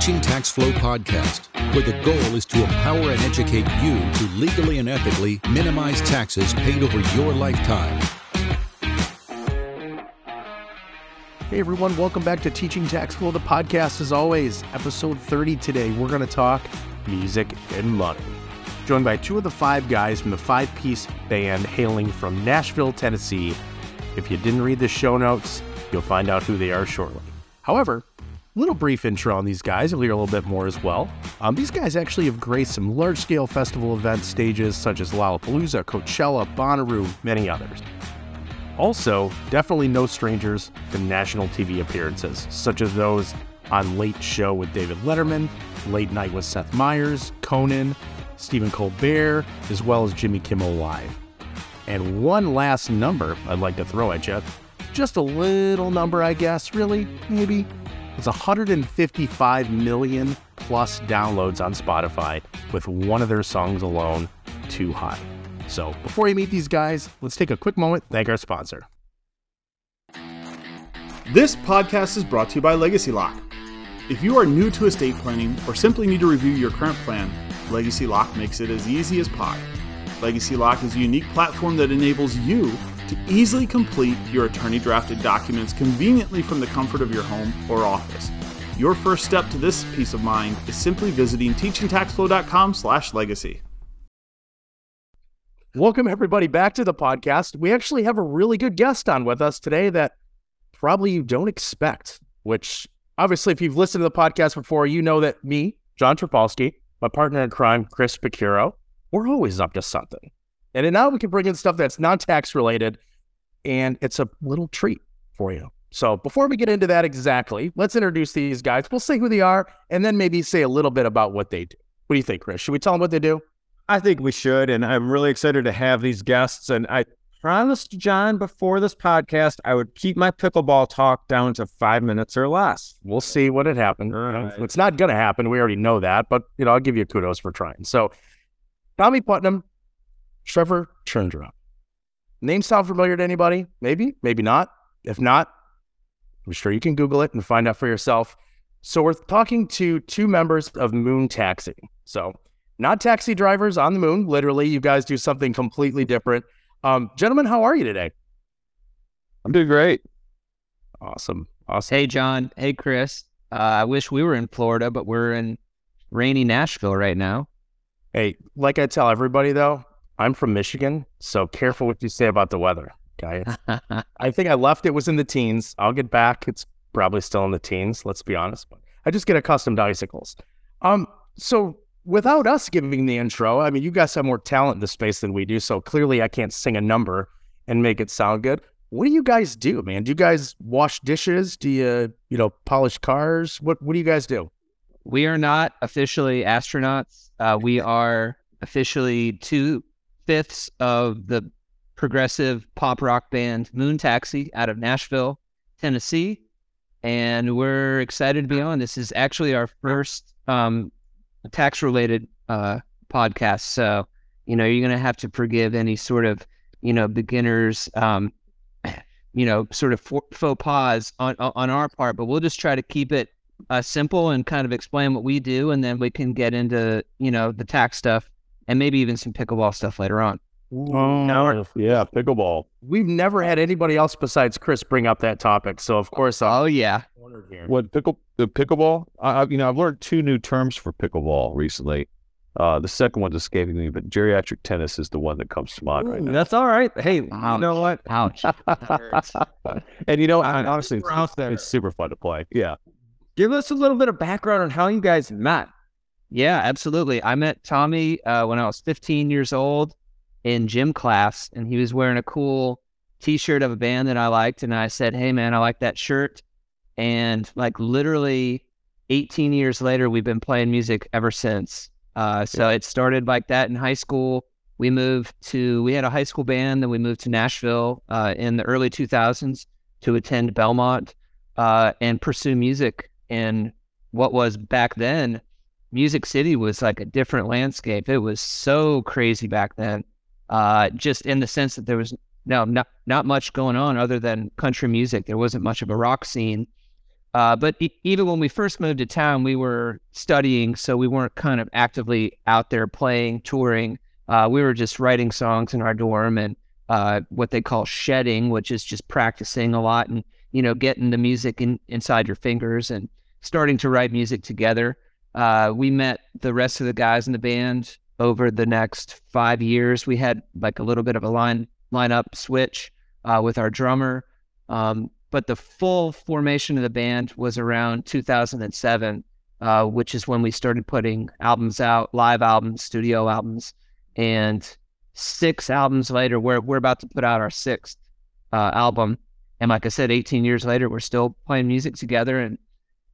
Teaching Tax Flow podcast, where the goal is to empower and educate you to legally and ethically minimize taxes paid over your lifetime. Hey everyone, welcome back to Teaching Tax Flow, the podcast. As always, episode 30 today, we're going to talk music and money. Joined by two of the five guys from the five piece band hailing from Nashville, Tennessee. If you didn't read the show notes, you'll find out who they are shortly. However, little brief intro on these guys. You'll hear a little bit more as well. Um, these guys actually have graced some large scale festival event stages such as Lollapalooza, Coachella, Bonnaroo, many others. Also, definitely no strangers to national TV appearances, such as those on Late Show with David Letterman, Late Night with Seth Meyers, Conan, Stephen Colbert, as well as Jimmy Kimmel Live. And one last number I'd like to throw at you. Just a little number, I guess, really, maybe. It's 155 million plus downloads on Spotify with one of their songs alone, Too High. So before you meet these guys, let's take a quick moment, thank our sponsor. This podcast is brought to you by Legacy Lock. If you are new to estate planning or simply need to review your current plan, Legacy Lock makes it as easy as pie. Legacy Lock is a unique platform that enables you to easily complete your attorney drafted documents conveniently from the comfort of your home or office. Your first step to this peace of mind is simply visiting teachingtaxflow.com/legacy. Welcome everybody back to the podcast. We actually have a really good guest on with us today that probably you don't expect, which obviously if you've listened to the podcast before, you know that me, John Tripolsky, my partner in crime, Chris Picciurro, we're always up to something. And now we can bring in stuff that's non tax related, and it's a little treat for you. So before we get into that exactly, let's introduce these guys. We'll say who they are, and then maybe say a little bit about what they do. What do you think, Chris? Should we tell them what they do? I think we should, and I'm really excited to have these guests. And I promised John before this podcast I would keep my pickleball talk down to five minutes or less. We'll see what it happens. Right. It's not going to happen. We already know that, but you know, I'll give you kudos for trying. So, Tommy Putnam, Trevor Terndrup. Name sound familiar to anybody? Maybe, maybe not. If not, I'm sure you can Google it and find out for yourself. So we're talking to two members of Moon Taxi. So not taxi drivers on the moon. Literally, you guys do something completely different. Um, gentlemen, how are you today? I'm doing great. Awesome, awesome. Hey, John. Hey, Chris. Uh, I wish we were in Florida, but we're in rainy Nashville right now. Hey, like I tell everybody though, I'm from Michigan, so careful what you say about the weather. Okay. I think I left it was in the teens. I'll get back. It's probably still in the teens, let's be honest. But I just get accustomed to icicles. Um, so without us giving the intro, I mean, you guys have more talent in the space than we do. So clearly I can't sing a number and make it sound good. What do you guys do, man? Do you guys wash dishes? Do you, you know, polish cars? What what do you guys do? We are not officially astronauts. Uh, we are officially two fifths of the progressive pop rock band Moon Taxi out of Nashville, Tennessee. And we're excited to be on. This is actually our first um, tax related uh, podcast. So, you know, you're going to have to forgive any sort of, you know, beginners, um, you know, sort of faux pas on, on our part, but we'll just try to keep it uh, simple and kind of explain what we do. And then we can get into, you know, the tax stuff and maybe even some pickleball stuff later on. Oh, Now, yeah, pickleball. We've never had anybody else besides Chris bring up that topic. So of course, uh, Oh, yeah. What pickle the pickleball? I, I- you know, I've learned two new terms for pickleball recently. Uh, the second one's escaping me, but geriatric tennis is the one that comes to mind right now. That's all right. Hey, you know what? Ouch. And you know, I, honestly, We're out there. it's super fun to play. Yeah. Give us a little bit of background on how you guys met. Yeah, absolutely. I met Tommy uh, when I was 15 years old in gym class, and he was wearing a cool T-shirt of a band that I liked, and I said, "Hey, man, I like that shirt." And like literally 18 years later, we've been playing music ever since. Uh, so it started like that in high school. We moved to we had a high school band, then we moved to Nashville uh, in the early 2000s to attend Belmont uh, and pursue music in what was back then Music City was like a different landscape. It was so crazy back then, uh, just in the sense that there was no not not much going on other than country music. There wasn't much of a rock scene, Uh, but e- even when we first moved to town, we were studying, so we weren't kind of actively out there playing, touring. Uh, we were just writing songs in our dorm and uh, what they call shedding, which is just practicing a lot and you know getting the music in, inside your fingers and starting to write music together. Uh, we met the rest of the guys in the band over the next five years. We had like a little bit of a line lineup switch uh, with our drummer. Um, but the full formation of the band was around 2007, uh, which is when we started putting albums out, live albums, studio albums, and six albums later, we're we're about to put out our sixth uh, album, and like I said, 18 years later, we're still playing music together. And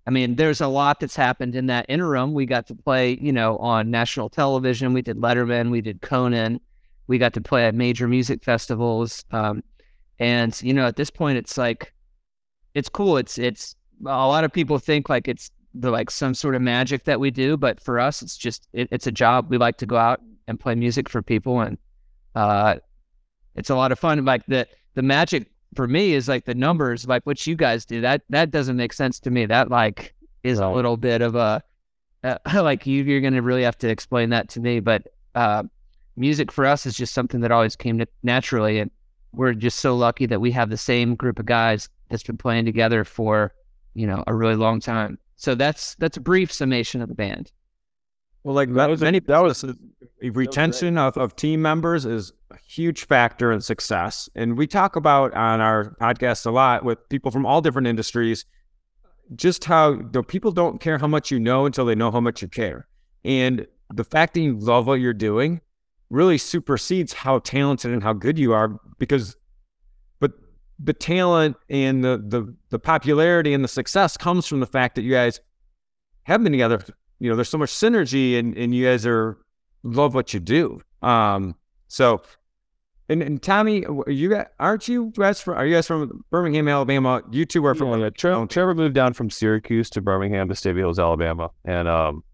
I mean, there's a lot that's happened in that interim. We got to play, you know, on national television. We did Letterman, we did Conan, we got to play at major music festivals. Um, and you know, at this point, it's like it's cool. It's it's a lot of people think like it's the like some sort of magic that we do, but for us, it's just it, it's a job. We like to go out and play music for people, and uh, it's a lot of fun. Like the the magic for me is like the numbers, like what you guys do. That that doesn't make sense to me. That like is a little bit of a uh, like you you're gonna really have to explain that to me. But uh, music for us is just something that always came naturally, and we're just so lucky that we have the same group of guys that's been playing together for you know a really long time. So that's that's a brief summation of the band. Well, like that was any that was retention of, of team members is a huge factor in success, and we talk about on our podcast a lot with people from all different industries, just how the people don't care how much you know until they know how much you care, and the fact that you love what you're doing really supersedes how talented and how good you are because but the talent and the the the popularity and the success comes from the fact that you guys have been together. You know, there's so much synergy and and you guys are love what you do. Um, so and, and Tommy, you got, aren't you guys from? Are you guys from Birmingham, Alabama? You two are from. Yeah, Trevor, Trevor moved down from Syracuse to Birmingham to Stable Hills, Alabama, and um,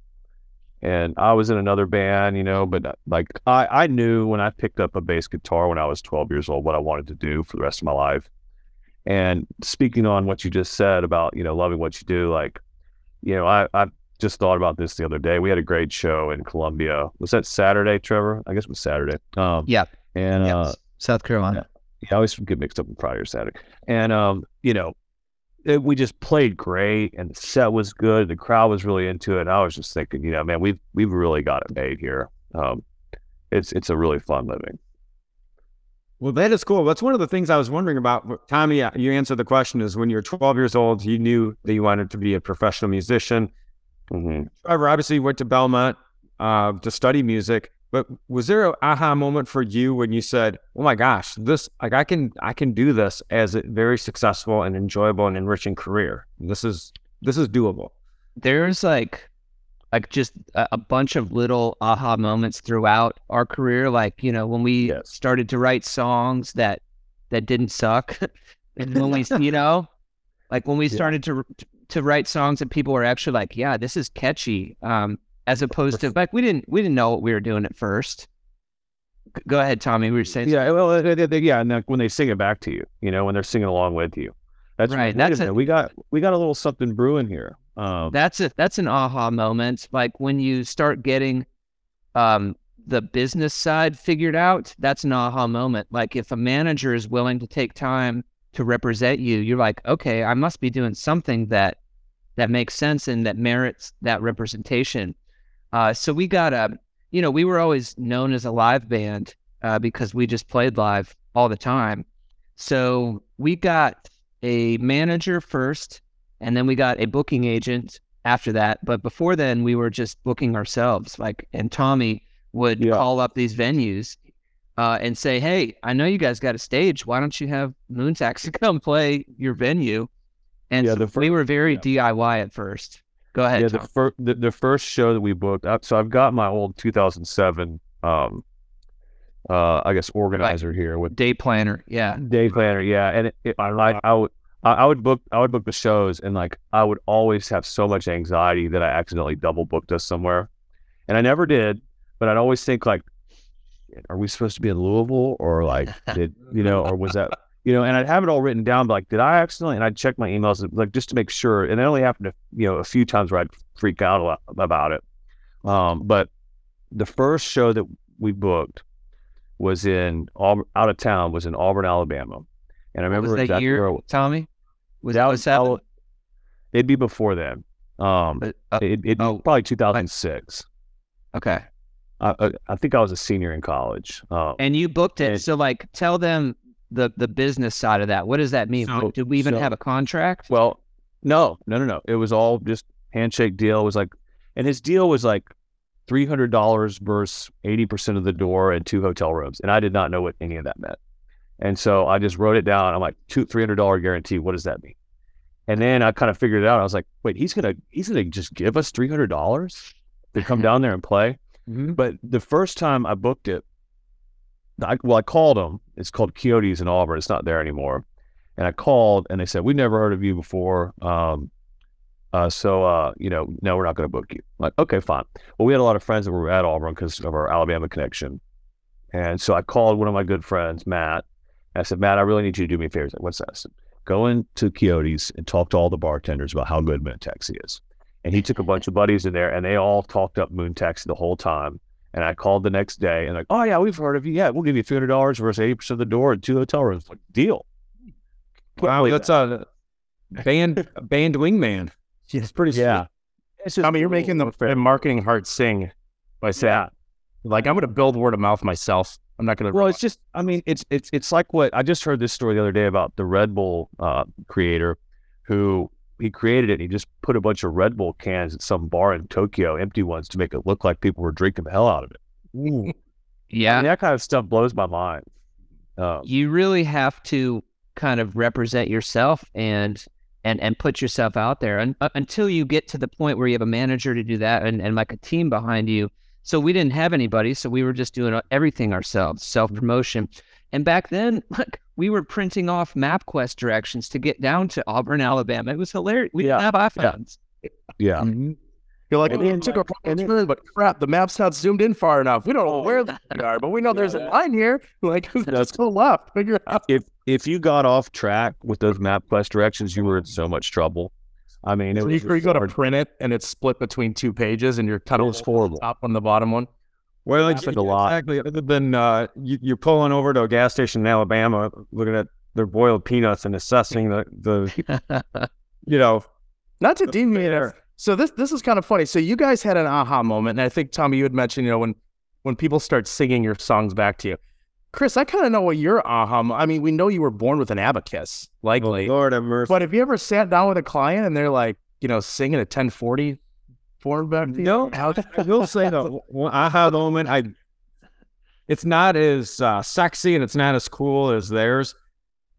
and I was in another band, you know. But like I, I knew when I picked up a bass guitar when I was 12 years old what I wanted to do for the rest of my life. And speaking on what you just said about, you know, loving what you do, like, you know, I, I just thought about this the other day. We had a great show in Columbia. Was that Saturday, Trevor? I guess it was Saturday. Um, yeah. And yep. uh, South Carolina. Yeah, yeah, I always get mixed up with Friday or Saturday. And, um, you know, it, we just played great and the set was good. The crowd was really into it. And I was just thinking, you know, man, we've, we've really got it made here. Um, it's, it's a really fun living. Well, that is cool. That's one of the things I was wondering about. Tommy, you answered the question is when you're 12 years old, you knew that you wanted to be a professional musician. Mm-hmm. Trevor obviously went to Belmont uh, to study music, but was there an aha moment for you when you said, "Oh my gosh, this like I can I can do this as a very successful and enjoyable and enriching career. This is this is doable." There's like like just a, a, bunch of little aha moments throughout our career. Like you know when we yes. started to write songs that that didn't suck, and when we you know like when we started yeah. to to write songs that people were actually like, yeah, this is catchy. Um, as opposed to like we didn't we didn't know what we were doing at first. Go ahead, Tommy. We were saying yeah, well, yeah, and when they sing it back to you, you know, when they're singing along with you, that's right. That's a, we got we got a little something brewing here. Um, that's a that's an aha moment. Like when you start getting um, the business side figured out, that's an aha moment. Like if a manager is willing to take time to represent you, you're like, okay, I must be doing something that that makes sense and that merits that representation. Uh, so we got a, you know, we were always known as a live band uh, because we just played live all the time. So we got a manager first and then we got a booking agent after that. But before then, we were just booking ourselves. Like, and Tommy would yeah. call up these venues uh, and say, "Hey, I know you guys got a stage. Why don't you have Moon Taxi to come play your venue?" And yeah, so fir- we were very yeah. DIY at first. Go ahead. Yeah, the, fir- the, the first show that we booked. Uh, so I've got my old 2007 um, uh, I guess organizer like here with day planner. Yeah, day planner. Yeah, and it, it, I like I would I, would book I would book the shows and like I would always have so much anxiety that I accidentally double booked us somewhere, and I never did. But I'd always think like, are we supposed to be in Louisville or like did you know or was that you know, and I'd have it all written down. Like, did I accidentally? And I'd check my emails, like just to make sure. And it only happened, to, you know, a few times where I'd freak out a lot about it. Um, but the first show that we booked was in Aub- out of town was in Auburn, Alabama, and I remember was that year, Tommy? Was that was seven? It'd be before then. Um, But, uh, it, it oh, probably 2006. okay. I, I, I think I was a senior in college. Um, And you booked it. And- so like tell them the the business side of that. What does that mean? So- Did we even so- have a contract? Well, no, no, no, no. It was all just handshake deal. It was like, and his deal was like three hundred dollars versus eighty percent of the door and two hotel rooms, and I did not know what any of that meant. And so I just wrote it down. I'm like, two three hundred dollar guarantee. What does that mean? And then I kind of figured it out. I was like, wait, he's gonna he's gonna just give us three hundred dollars to come down there and play. Mm-hmm. But the first time I booked it, I, well, I called them. It's called Coyotes in Auburn. It's not there anymore. And I called, and they said, "We've never heard of you before. Um, uh, so uh, you know, no, we're not going to book you." I'm like, okay, fine. Well, we had a lot of friends that were at Auburn because of our Alabama connection, and so I called one of my good friends, Matt. I said, Matt, I really need you to do me a favor. He's like, what's that? I said, Go into Coyotes and talk to all the bartenders about how good Moon Taxi is. And he took a bunch of buddies in there, and they all talked up Moon Taxi the whole time. And I called the next day and like, oh yeah, we've heard of you. Yeah, we'll give you three hundred dollars versus eighty percent of the door and two hotel rooms. Like deal. Wow, that's a band band wingman. Yeah, It's pretty yeah. I mean, you're making the, the marketing heart sing by saying, like, I'm going to build word of mouth myself. I'm not going to. Well, it's just, I mean, it's it's it's like what I just heard this story the other day about the Red Bull uh, creator, who he created it. And he just put a bunch of Red Bull cans at some bar in Tokyo, empty ones, to make it look like people were drinking the hell out of it. yeah. And that kind of stuff blows my mind. Um, you really have to kind of represent yourself and and and put yourself out there and, uh, until you get to the point where you have a manager to do that and, and like a team behind you so we didn't have anybody so we were just doing everything ourselves self promotion and back then like we were printing off mapquest directions to get down to auburn alabama it was hilarious we Yeah, didn't have iphones yeah. Mm-hmm. You're like, And we then- oh, took a picture, but crap, the map's not zoomed in far enough. We don't know oh, where they are, but we know there's a line here. Like, let's go left. Figure it out. If if you got off track with those MapQuest directions, you were in so much trouble. I mean, it So was you, you go to print it and it's split between two pages and your title kind It of was horrible. top on the bottom one. Well, Happened it's a lot. Exactly. Other than uh, you, you're pulling over to a gas station in Alabama, looking at their boiled peanuts and assessing the, the you know, Not to deviate there. So this this is kind of funny. So you guys had an aha moment, and I think Tommy, you had mentioned, you know, when when people start singing your songs back to you. Chris, I kind of know what your aha. Mo- I mean, we know you were born with an abacus, likely. Lord have mercy. But have you ever sat down with a client and they're like, you know, singing a 1040 forward back to you? No, How- I will say though, aha moment. I, it's not as uh, sexy and it's not as cool as theirs,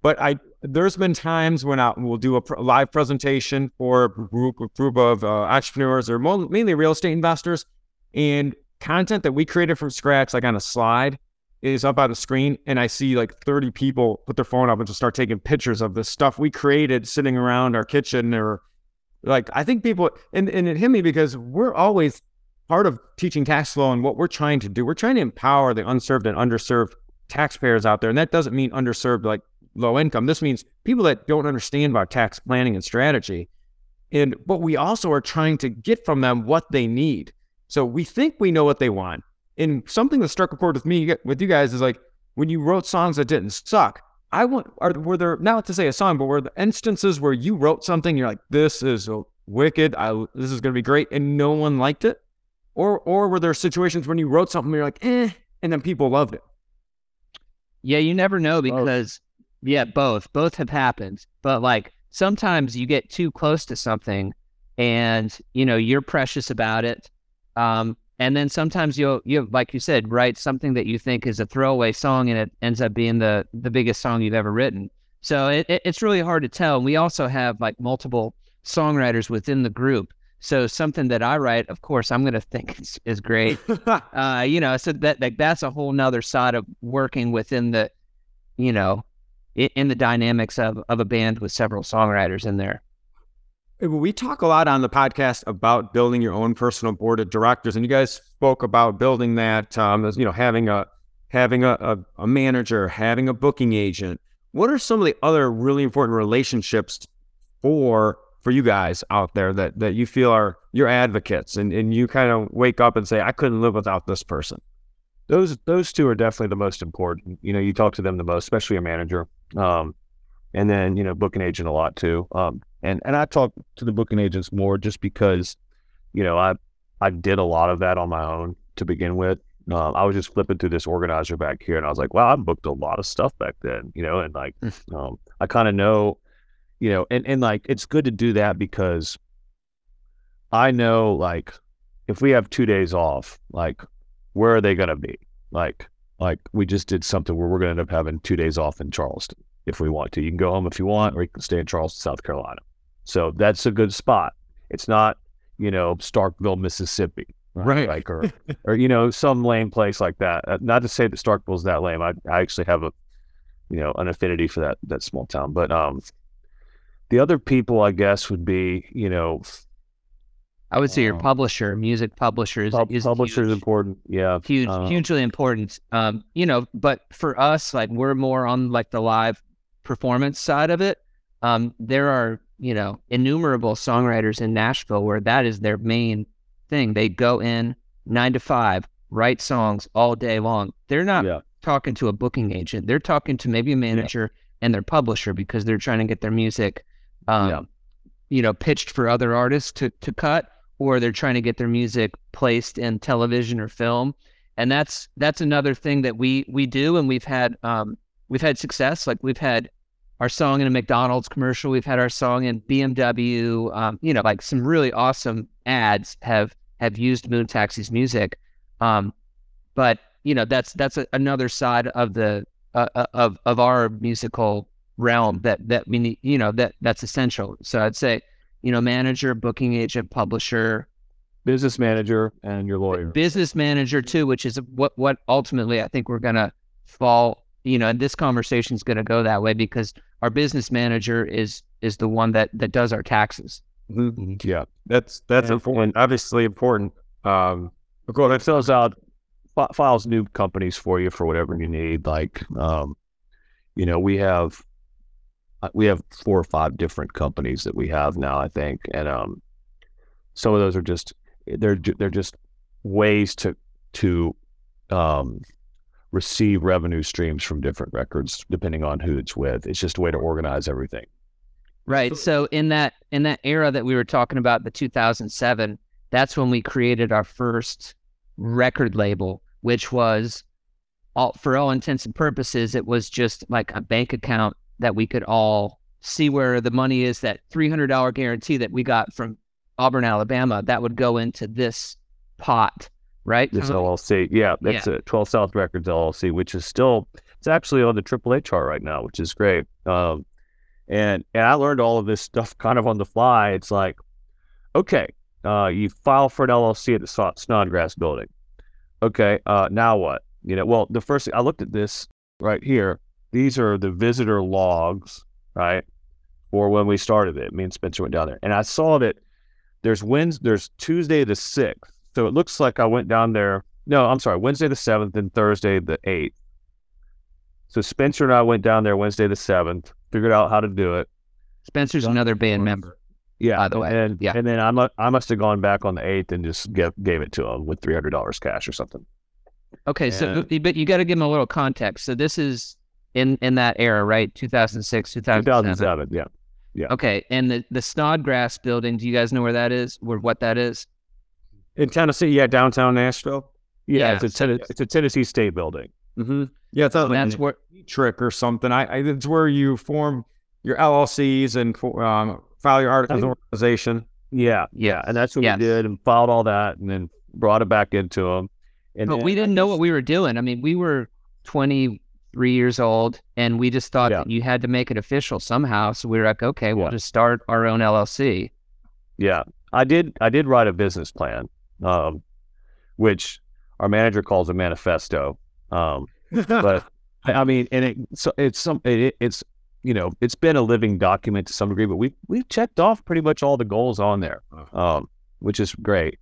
but I there's been times when I will do a pr- live presentation for a group a group of uh, entrepreneurs or mo- mainly real estate investors, and content that we created from scratch, like on a slide, is up on the screen, and I see like 30 people put their phone up and just start taking pictures of the stuff we created sitting around our kitchen or like I think people and, and it hit me because we're always part of teaching tax flow and what we're trying to do. We're trying to empower the unserved and underserved taxpayers out there. And that doesn't mean underserved like low income. This means people that don't understand about tax planning and strategy. And but we also are trying to get from them what they need. So we think we know what they want. And something that struck a chord with me with you guys is like when you wrote songs that didn't suck. I want are were there not to say a song, but were the instances where you wrote something you're like, this is wicked, I this is gonna be great, and no one liked it? Or or were there situations when you wrote something where you're like, eh, and then people loved it? Yeah, you never know because yeah, both. Both have happened. But like sometimes you get too close to something and you know, you're precious about it. Um and then sometimes you'll you like you said, write something that you think is a throwaway song and it ends up being the the biggest song you've ever written. So it, it, it's really hard to tell. And we also have like multiple songwriters within the group. So something that I write, of course, I'm going to think is, is great uh, you know, so that like that's a whole nother side of working within the, you know, in, in the dynamics of of a band with several songwriters in there. We talk a lot on the podcast about building your own personal board of directors, and you guys spoke about building that. Um, as, you know, having a having a, a, a manager, having a booking agent. what are some of the other really important relationships for for you guys out there that that you feel are your advocates and, and you kind of wake up and say, I couldn't live without this person? those those two are definitely the most important. You know, you talk to them the most, especially a manager, um, and then you know, booking agent a lot too. Um, and and I talk to the booking agents more just because, you know, I I did a lot of that on my own to begin with. Um, I was just flipping through this organizer back here, and I was like, wow, I booked a lot of stuff back then, you know, and like, um, I kind of know, you know, and and like it's good to do that because I know like if we have two days off, like where are they going to be? Like, like we just did something where we're going to end up having two days off in Charleston if we want to. You can go home if you want, or you can stay in Charleston, South Carolina. So that's a good spot. It's not, you know, Starkville, Mississippi, Right. Like, or, or you know, some lame place like that. Uh, not to say that Starkville's that lame. I, I actually have a, you know, an affinity for that that small town. But um, the other people, I guess, would be, you know, I would say your Um, publisher, music publisher, is, pub- is publishers huge. important. Yeah, huge Uh, hugely important um you know but for us like we're more on like the live performance side of it um there are you know innumerable songwriters in nashville where that is their main thing. They go in nine to five write songs all day long. They're not Yeah. talking to a booking agent. They're talking to maybe a manager and their publisher because they're trying to get their music um Yeah. you know pitched for other artists to to cut or they're trying to get their music placed in television or film. And that's that's another thing that we we do and we've had um we've had success. Like we've had our song in a McDonald's commercial we've had our song in BMW um you know like some really awesome ads have have used Moon Taxi's music um but you know that's that's a, another side of the uh, uh, of of our musical realm that that we need you know that that's essential so I'd say you know manager booking agent publisher business manager and your lawyer. business manager too, which is what what ultimately I think we're gonna fall. You know, and this conversation is gonna go that way because our business manager is is the one that that does our taxes. Yeah, That's that's And- important, obviously important. Um, go it Fills out fi- files new companies for you for whatever you need. Like, um, you know, we have uh, we have four or five different companies that we have now, I think, and um, some of those are just they're ju- they're just ways to to um receive revenue streams from different records depending on who it's with. It's just a way to organize everything. Right. So in that in that era that we were talking about, the 2007, that's when we created our first record label, which was all for all intents and purposes, it was just like a bank account that we could all see where the money is. That $300 guarantee that we got from Auburn, Alabama, that would go into this pot, right? This Tommy? LLC, yeah, that's it. Twelve South Records LLC, which is still it's actually on the AAA chart right now, which is great. Um, and and I learned all of this stuff kind of on the fly. It's like, okay, uh, you file for an LLC at the Snodgrass Building. Okay, uh, now what? You know, well, the first thing I looked at this right here. These are the visitor logs, right? For when we started it, me and Spencer went down there, and I saw that there's Wednesday, there's Tuesday the sixth. So it looks like I went down there. No, I'm sorry, Wednesday the seventh and Thursday the eighth. So Spencer and I went down there Wednesday the seventh, figured out how to do it. Spencer's another band member. Yeah, By the way, and yeah. and then I mu- I must have gone back on the eighth and just get, gave it to him with three hundred dollars cash or something. Okay, so And- but- but you got to give them a little context. So this is in in that era, right? 2006, Two 2007. thousand seven, yeah. Okay, and the the Snodgrass building. Do you guys know where that is? Where what that is? In Tennessee, yeah, downtown Nashville. Yeah, Yeah, it's a ten- it's a Tennessee State building. Mm-hmm. Yeah, it's not like that's a where. trick or something. I, I it's where you form your LLCs and for, um, file your articles of organization. Yeah, Yeah. and that's what Yes. we did and filed all that and then brought it back into them. And But we didn't know what we were doing. I mean, we were 23 years old, and we just thought Yeah. that you had to make it official somehow. So we were like, okay, we'll Yeah. just start our own LLC. Yeah, I did. I did write a business plan, um, which our manager calls a manifesto. Um, but I mean, and it, so it's some. It, it's you know, it's been a living document to some degree, but we we've checked off pretty much all the goals on there, um, which is great.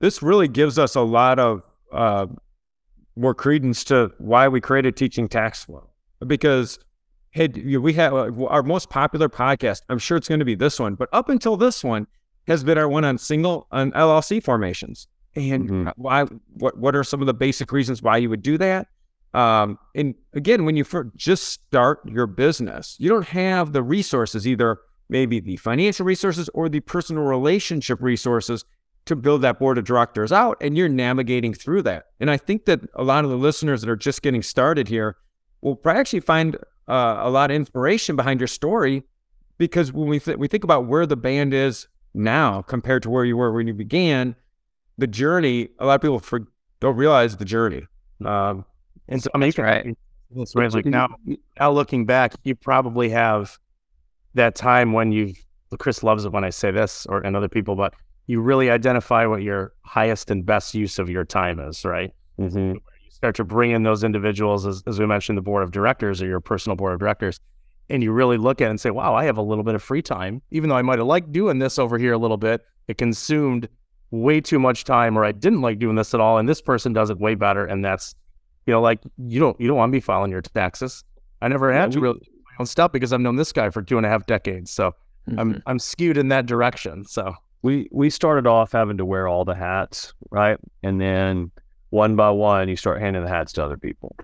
this really gives us a lot of uh, more credence to why we created teaching tax flow because hey, we have uh, our most popular podcast. I'm sure it's going to be this one, but up until this one has been our one on single on LLC formations. And Mhm. uh, why? What What are some of the basic reasons why you would do that? Um, and again, when you just start your business, you don't have the resources, either maybe the financial resources or the personal relationship resources to build that board of directors out. And you're navigating through that. And I think that a lot of the listeners that are just getting started here will probably actually find uh, a lot of inspiration behind your story because when we, th- we think about where the band is now compared to where you were when you began, the journey, a lot of people for, don't realize the journey. Um, And so, I mean, right. That's right. Like now, now looking back, you probably have that time when you've. Chris loves it when I say this, or and other people, but you really identify what your highest and best use of your time is, right? Mm-hmm. You start to bring in those individuals, as, as we mentioned, the board of directors or your personal board of directors, and you really look at it and say, "Wow, I have a little bit of free time, even though I might have liked doing this over here a little bit. It consumed way too much time, or I didn't like doing this at all, and this person does it way better, and that's." You know, like you don't you don't want to be filing your taxes. I never had to really my own stuff because I've known this guy for two and a half decades. So I'm mm-hmm. I'm skewed in that direction. So we we started off having to wear all the hats, right? And then one by one, you start handing the hats to other people,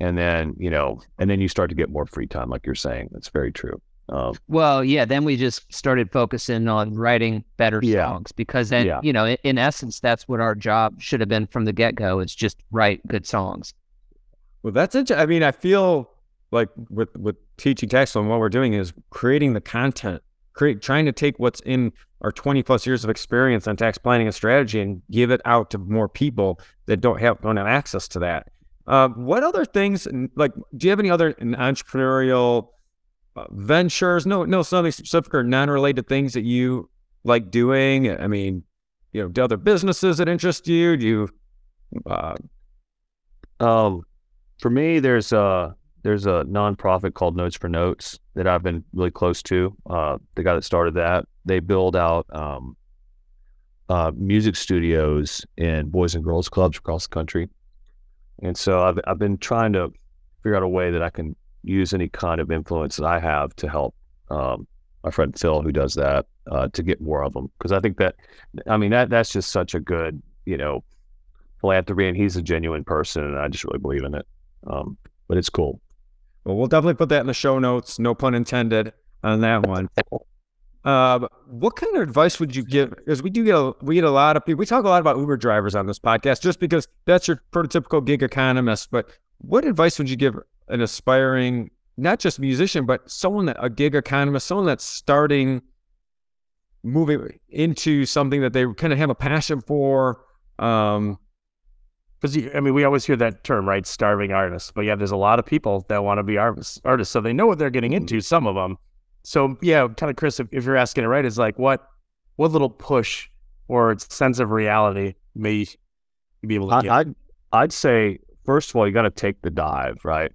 and then you know, and then you start to get more free time, like you're saying. That's very true. Um, Well, yeah, then we just started focusing on writing better Yeah. songs because then, Yeah. you know, in, in essence, that's what our job should have been from the get go is just write good songs. Well, that's it. I mean, I feel like with with teaching text and what we're doing is creating the content, create trying to take what's in our 20 plus years of experience on tax planning and strategy and give it out to more people that don't have don't have access to that. Uh, what other things like do you have any other entrepreneurial uh, ventures? No, no, something specific or non-related things that you like doing. I mean, you know, do other businesses that interest you? Do you uh, Um, for me, there's a there's a nonprofit called Notes for Notes that I've been really close to. Uh, the guy that started that, they build out um, uh, music studios and boys and girls clubs across the country. And so I've I've been trying to figure out a way that I can use any kind of influence that I have to help um, my friend Phil, who does that, uh, to get more of them. Because I think that, I mean, that that's just such a good, you know, philanthropy, and he's a genuine person, and I just really believe in it. Um, but it's cool. Well, we'll definitely put that in the show notes. No pun intended on that one. Uh, what kind of advice would you give? Because we do get a, we get a lot of people. We talk a lot about Uber drivers on this podcast, just because that's your prototypical gig economist. But what advice would you give an aspiring, not just musician, but someone that a gig economist, someone that's starting, moving into something that they kind of have a passion for? Um, because I mean we always hear that term, right? Starving artists. But yeah, there's a lot of people that want to be artists, artists, so they know what they're getting into. Some of them. So yeah, kind of Chris, if, if you're asking it right, is like what what little push or sense of reality may you be able to I, get? I'd I'd say first of all, you got to take the dive, right?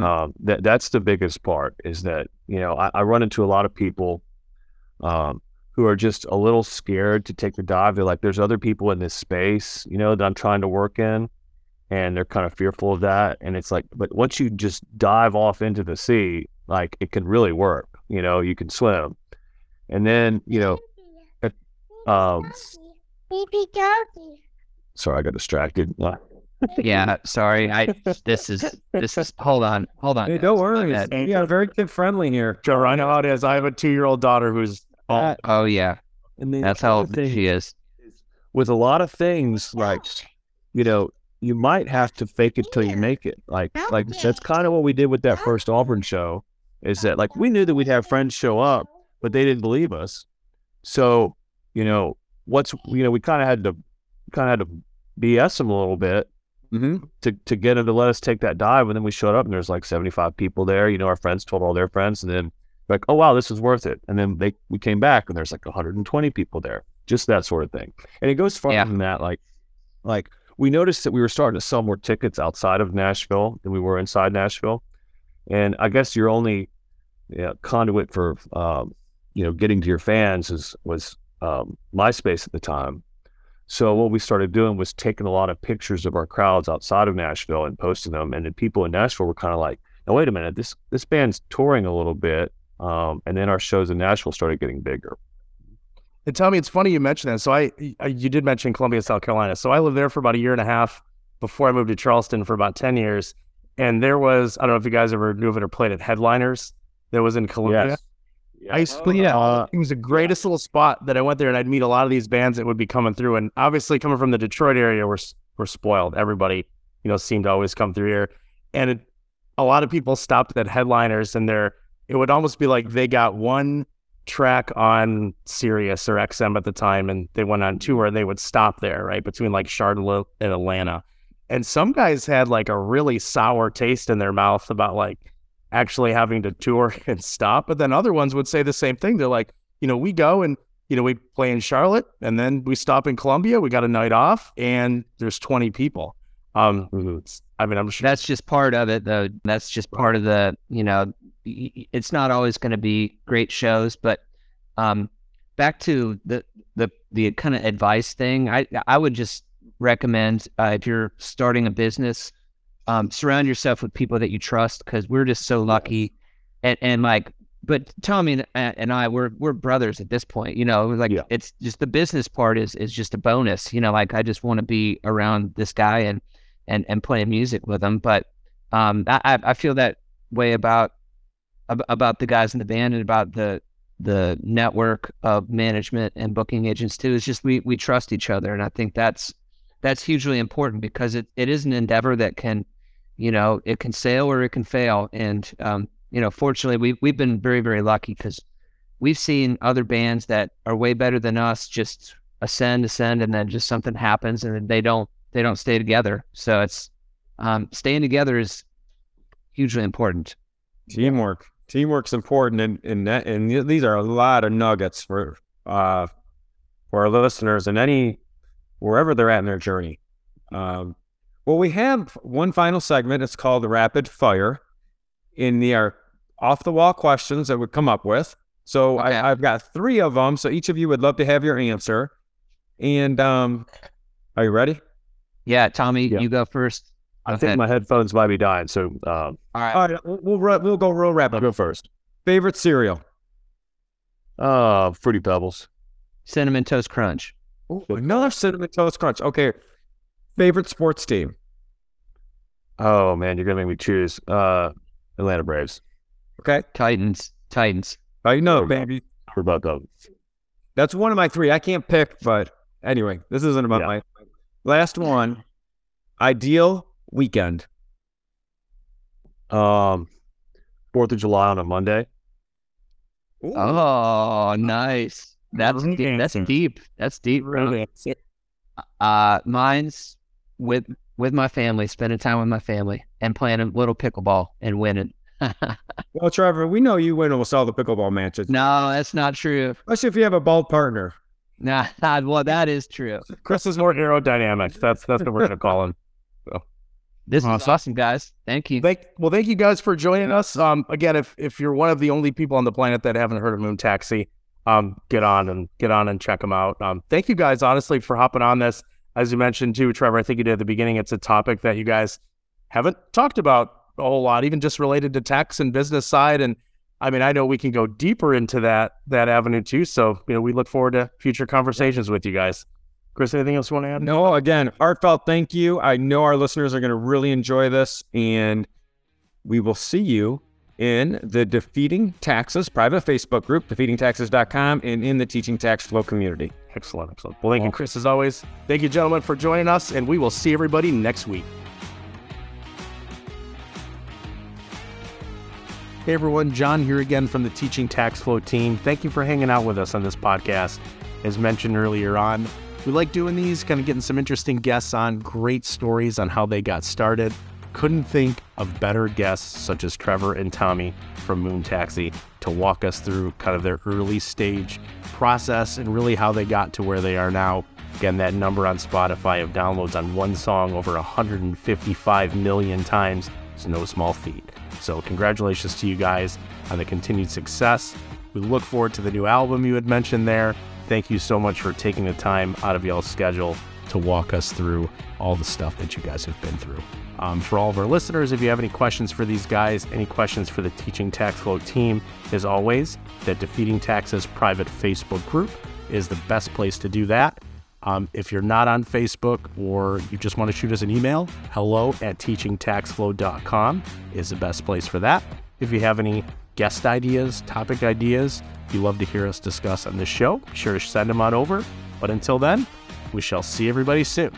Um, that that's the biggest part. Is that you know I, I run into a lot of people um, who are just a little scared to take the dive. They're like, there's other people in this space, you know, that I'm trying to work in, and they're kind of fearful of that. And it's like, but once you just dive off into the sea, like it can really work. You know, you can swim, and then you know, it- um, Baby doggy. sorry, I got distracted. Yeah, sorry. I this is this is hold on, hold on. hey, don't worry. My It's, bad. we are very kid friendly here. Joe, I know how it is. I have a two year old daughter who's Uh, Oh yeah, and that's how old she is. with a lot of things like you know you might have to fake it till you make it like like that's kind of what we did with that first auburn show is that like we knew that we'd have friends show up but they didn't believe us so you know what's you know we kind of had to kind of had to bs them a little bit Mm-hmm. to, to get them to let us take that dive and then we showed up and there's like 75 people there you know our friends told all their friends and then like oh wow this is worth it and then they we came back and there's like 120 people there just that sort of thing and it goes farther Yeah. than that like like we noticed that we were starting to sell more tickets outside of nashville than we were inside nashville and i guess your only yeah, conduit for um, you know getting to your fans is was um, myspace at the time so what we started doing was taking a lot of pictures of our crowds outside of Nashville and posting them. And then people in Nashville were kind of like, now wait a minute, this this band's touring a little bit, um, and then our shows in Nashville started getting bigger. And tell me, it's funny you mentioned that. So I, I, you did mention Columbia, South Carolina. So I lived there for about a year and a half before I moved to Charleston for about ten years. And there was, I don't know if you guys ever knew of it or played at Headliners. That was in Columbia. Yes. I used to, yeah, Uh, it was the greatest little spot that I went there, and I'd meet a lot of these bands that would be coming through. And obviously, coming from the Detroit area, we're we're spoiled. Everybody, you know, seemed to always come through here, and it, a lot of people stopped at headliners, and there it would almost be like they got one track on Sirius or XM at the time, and they went on tour, and they would stop there, right between like Charlotte and Atlanta. And some guys had like a really sour taste in their mouth about like actually having to tour and stop. But then other ones would say the same thing. They're like, you know, we go and, you know, we play in Charlotte and then we stop in Columbia. We got a night off and there's 20 people. Um, mhm. I mean, I'm sure That's just part of it, though. That's just part of the, you know, it's not always going to be great shows, but um, back to the the the kind of advice thing. I I would just recommend uh, if you're starting a business, um, surround yourself with people that you trust because we're just so lucky, and and like. But Tommy and, and I, we're we're brothers at this point. You know, like Yeah. it's just the business part is is just a bonus. You know, like I just want to be around this guy and and and playing music with him. But um, I I I feel that way about about the guys in the band and about the the network of management and booking agents too. It's just we we trust each other, and I think that's that's hugely important because it, it is an endeavor that can, you know, it can sail or it can fail. And um, you know, fortunately, we we've been very very lucky because we've seen other bands that are way better than us just ascend ascend and then just something happens and then they don't they don't stay together. So it's um, staying together is hugely important. Teamwork. Teamwork's important, and and that, and these are a lot of nuggets for uh for our listeners and any wherever they're at in their journey. Um, well, we have one final segment. It's called the rapid fire. In the are off the wall questions that we come up with. So Okay. I, I've got three of them. So each of you would love to have your answer. And um, are you ready? Yeah, Tommy, Yeah. you go first. I Go think ahead. my headphones might be dying, so um, All right. All right, we'll we'll, we'll go real I'll rapid. go first. Favorite cereal? Uh, Fruity Pebbles. Cinnamon Toast Crunch. Ooh, another cinnamon toast crunch. Okay. Favorite sports team? Oh man, you're gonna make me choose. Uh, Atlanta Braves. Okay. Titans. Titans. I know, baby. baby. What about them? That's one of my three. I can't pick, but anyway, this isn't about Yeah. my last one. Ideal weekend. Um, Fourth of July on a Monday. Oh, nice. That's Great deep. that's deep. That's deep. bro. Uh, mine's with with my family, spending time with my family, and playing a little pickleball and winning. Well, Trevor, we know you win almost all the pickleball matches. no, that's not true. Especially if you have a bald partner. Nah, nah, well, that is true. Chris is more aerodynamic. That's that's what we're gonna call him. So. This is Awesome. awesome, guys. Thank you. Thank well, thank you guys for joining us. Um, again, if if you're one of the only people on the planet that haven't heard of Moon Taxi, um, get on and get on and check them out. Um, thank you guys honestly for hopping on this. As you mentioned too, Trevor, I think you did at the beginning. It's a topic that you guys haven't talked about a whole lot, even just related to tax and business side. And I mean, I know we can go deeper into that that avenue too. So you know, we look forward to future conversations with you guys. Chris, anything else you want to add? No, again, heartfelt thank you. I know our listeners are going to really enjoy this, and we will see you in the Defeating Taxes private Facebook group, defeatingtaxes.com, and in the Teaching Tax Flow community. Excellent, excellent. Well, thank you, Chris, as always. Thank you, gentlemen, for joining us, and we will see everybody next week. Hey, everyone. John here again from the Teaching Tax Flow team. Thank you for hanging out with us on this podcast. As mentioned earlier on, we like doing these, kind of getting some interesting guests on, great stories on how they got started. Couldn't think of better guests such as Trevor and Tommy from Moon Taxi to walk us through kind of their early stage process and really how they got to where they are now. Again, that number on Spotify of downloads on one song over 155 million times is no small feat. So, congratulations to you guys on the continued success. We look forward to the new album you had mentioned there. Thank you so much for taking the time out of y'all's schedule to walk us through all the stuff that you guys have been through. Um, for all of our listeners, if you have any questions for these guys, any questions for the Teaching Tax Flow team, as always, that Defeating Taxes private Facebook group is the best place to do that. Um, if you're not on Facebook or you just want to shoot us an email, hello at teachingtaxflow.com is the best place for that. If you have any guest ideas, topic ideas you love to hear us discuss on this show, be sure to send them on over. But until then, we shall see everybody soon.